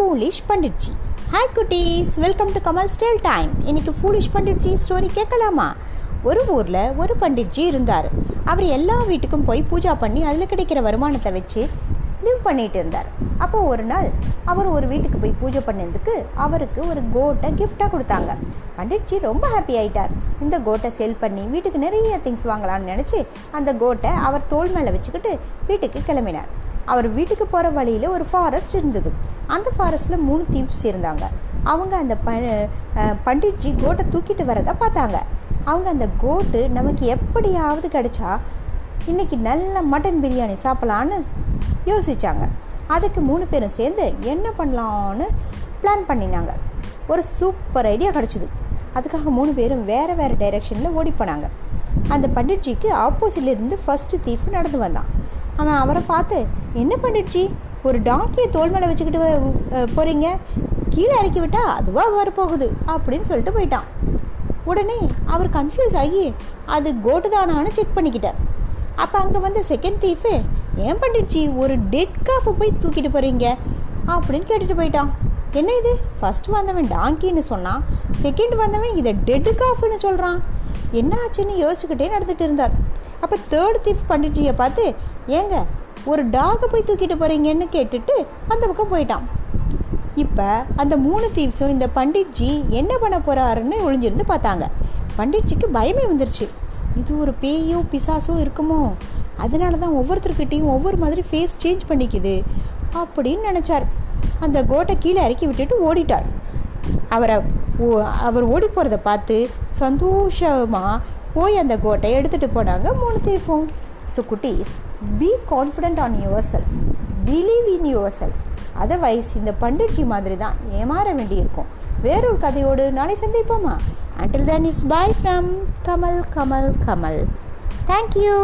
Foolish Panditji hi குட்டீஸ் welcome to Kamal stale time இன்னைக்கு foolish Panditji story கேட்கலாமா? ஒரு ஊரில் ஒரு பண்டிட்ஜி இருந்தார். அவர் எல்லா வீட்டுக்கும் போய் பூஜா பண்ணி அதில் கிடைக்கிற வருமானத்தை வச்சு லிவ் பண்ணிட்டு இருந்தார். அப்போ ஒரு நாள் அவர் ஒரு வீட்டுக்கு போய் பூஜை பண்ணதுக்கு அவருக்கு ஒரு கோட்டை கிஃப்டாக கொடுத்தாங்க. பண்டிட்ஜி ரொம்ப ஹாப்பி ஆயிட்டார். இந்த கோட்டை சேல் பண்ணி வீட்டுக்கு நிறைய திங்ஸ் வாங்கலாம்னு நினச்சி அந்த கோட்டை அவர் தோல் மேலே வச்சுக்கிட்டு வீட்டுக்கு கிளம்பினார். அவர் வீட்டுக்கு போகிற வழியில் ஒரு ஃபாரஸ்ட் இருந்தது. அந்த ஃபாரஸ்ட்டில் மூணு தீவ்ஸ் இருந்தாங்க. அவங்க அந்த ப பண்டிட்ஜி கோட்டை தூக்கிட்டு வரதை பார்த்தாங்க. அவங்க அந்த கோட்டு நமக்கு எப்படியாவது கிடச்சா இன்னைக்கு நல்ல மட்டன் பிரியாணி சாப்பிட்லான்னு யோசித்தாங்க அதுக்கு மூணு பேரும் சேர்ந்து என்ன பண்ணலான்னு பிளான் பண்ணினாங்க. ஒரு சூப்பர் ஐடியா கிடச்சிது. அதுக்காக மூணு பேரும் வேறு வேறு டைரெக்ஷனில் ஓடி போனாங்க. அந்த பண்டிட்ஜிக்கு ஆப்போசிட்லேருந்து ஃபஸ்ட்டு தீஃப் நடந்து வந்தான். அவன் அவரை பார்த்து என்ன பண்ணிடுச்சு? ஒரு டாக்கியை தோல் மேலே வச்சுக்கிட்டு போகிறீங்க கீழே இறக்கி விட்டா அதுவாக வரப்போகுது அப்படின்னு சொல்லிட்டு போயிட்டான். உடனே அவர் கன்ஃபியூஸ் ஆகி அது கோட்டு தானான்னு செக் பண்ணிக்கிட்டார். அப்போ அங்கே வந்த செகண்ட் தீஃபு ஏன் பண்ணிடுச்சு? ஒரு டெட் காஃபை போய் தூக்கிட்டு போகிறீங்க அப்படின்னு கேட்டுட்டு போயிட்டான். என்ன இது? ஃபஸ்ட்டு வந்தவன் டாங்கின்னு சொன்னான் செகண்ட் வந்தவன் இதை டெட் காஃப்னு சொல்கிறான் என்ன ஆச்சுன்னு யோசிச்சுக்கிட்டே நடந்துகிட்டு இருந்தார். அப்போ தேர்ட் தீஃப் பண்டிட்ஜியை பார்த்து ஏங்க ஒரு டாகை போய் தூக்கிட்டு போகிறீங்கன்னு கேட்டுட்டு அந்த பக்கம் போயிட்டான். இப்போ அந்த மூணு தீவ்ஸும் இந்த பண்டிட்ஜி என்ன பண்ண போகிறாருன்னு ஒளிஞ்சிருந்து பார்த்தாங்க. பண்டிட்ஜிக்கு பயமே வந்துருச்சு. இது ஒரு பேயோ பிசாசோ இருக்குமோ? அதனால தான் ஒவ்வொருத்தர்கிட்டையும் ஒவ்வொரு மாதிரி ஃபேஸ் சேஞ்ச் பண்ணிக்குது அப்படின்னு நினச்சார். அந்த கோட்டை கீழே இறக்கி விட்டுட்டு ஓடிட்டார். அவரை ஓ- அவர் ஓடி போகிறத பார்த்து சந்தோஷமாக போய் அந்த கோட்டை எடுத்துகிட்டு போனாங்க மூணு தீஃபும். ஸோ குட்டீஸ் be confident on yourself believe in yourself otherwise இந்த பண்டிட்ஜி மாதிரி தான் ஏமாற வேண்டியிருக்கும். வேறொரு கதையோடு நாளை சந்திப்போமா? Until then it's bye from Kamal Kamal Kamal thank you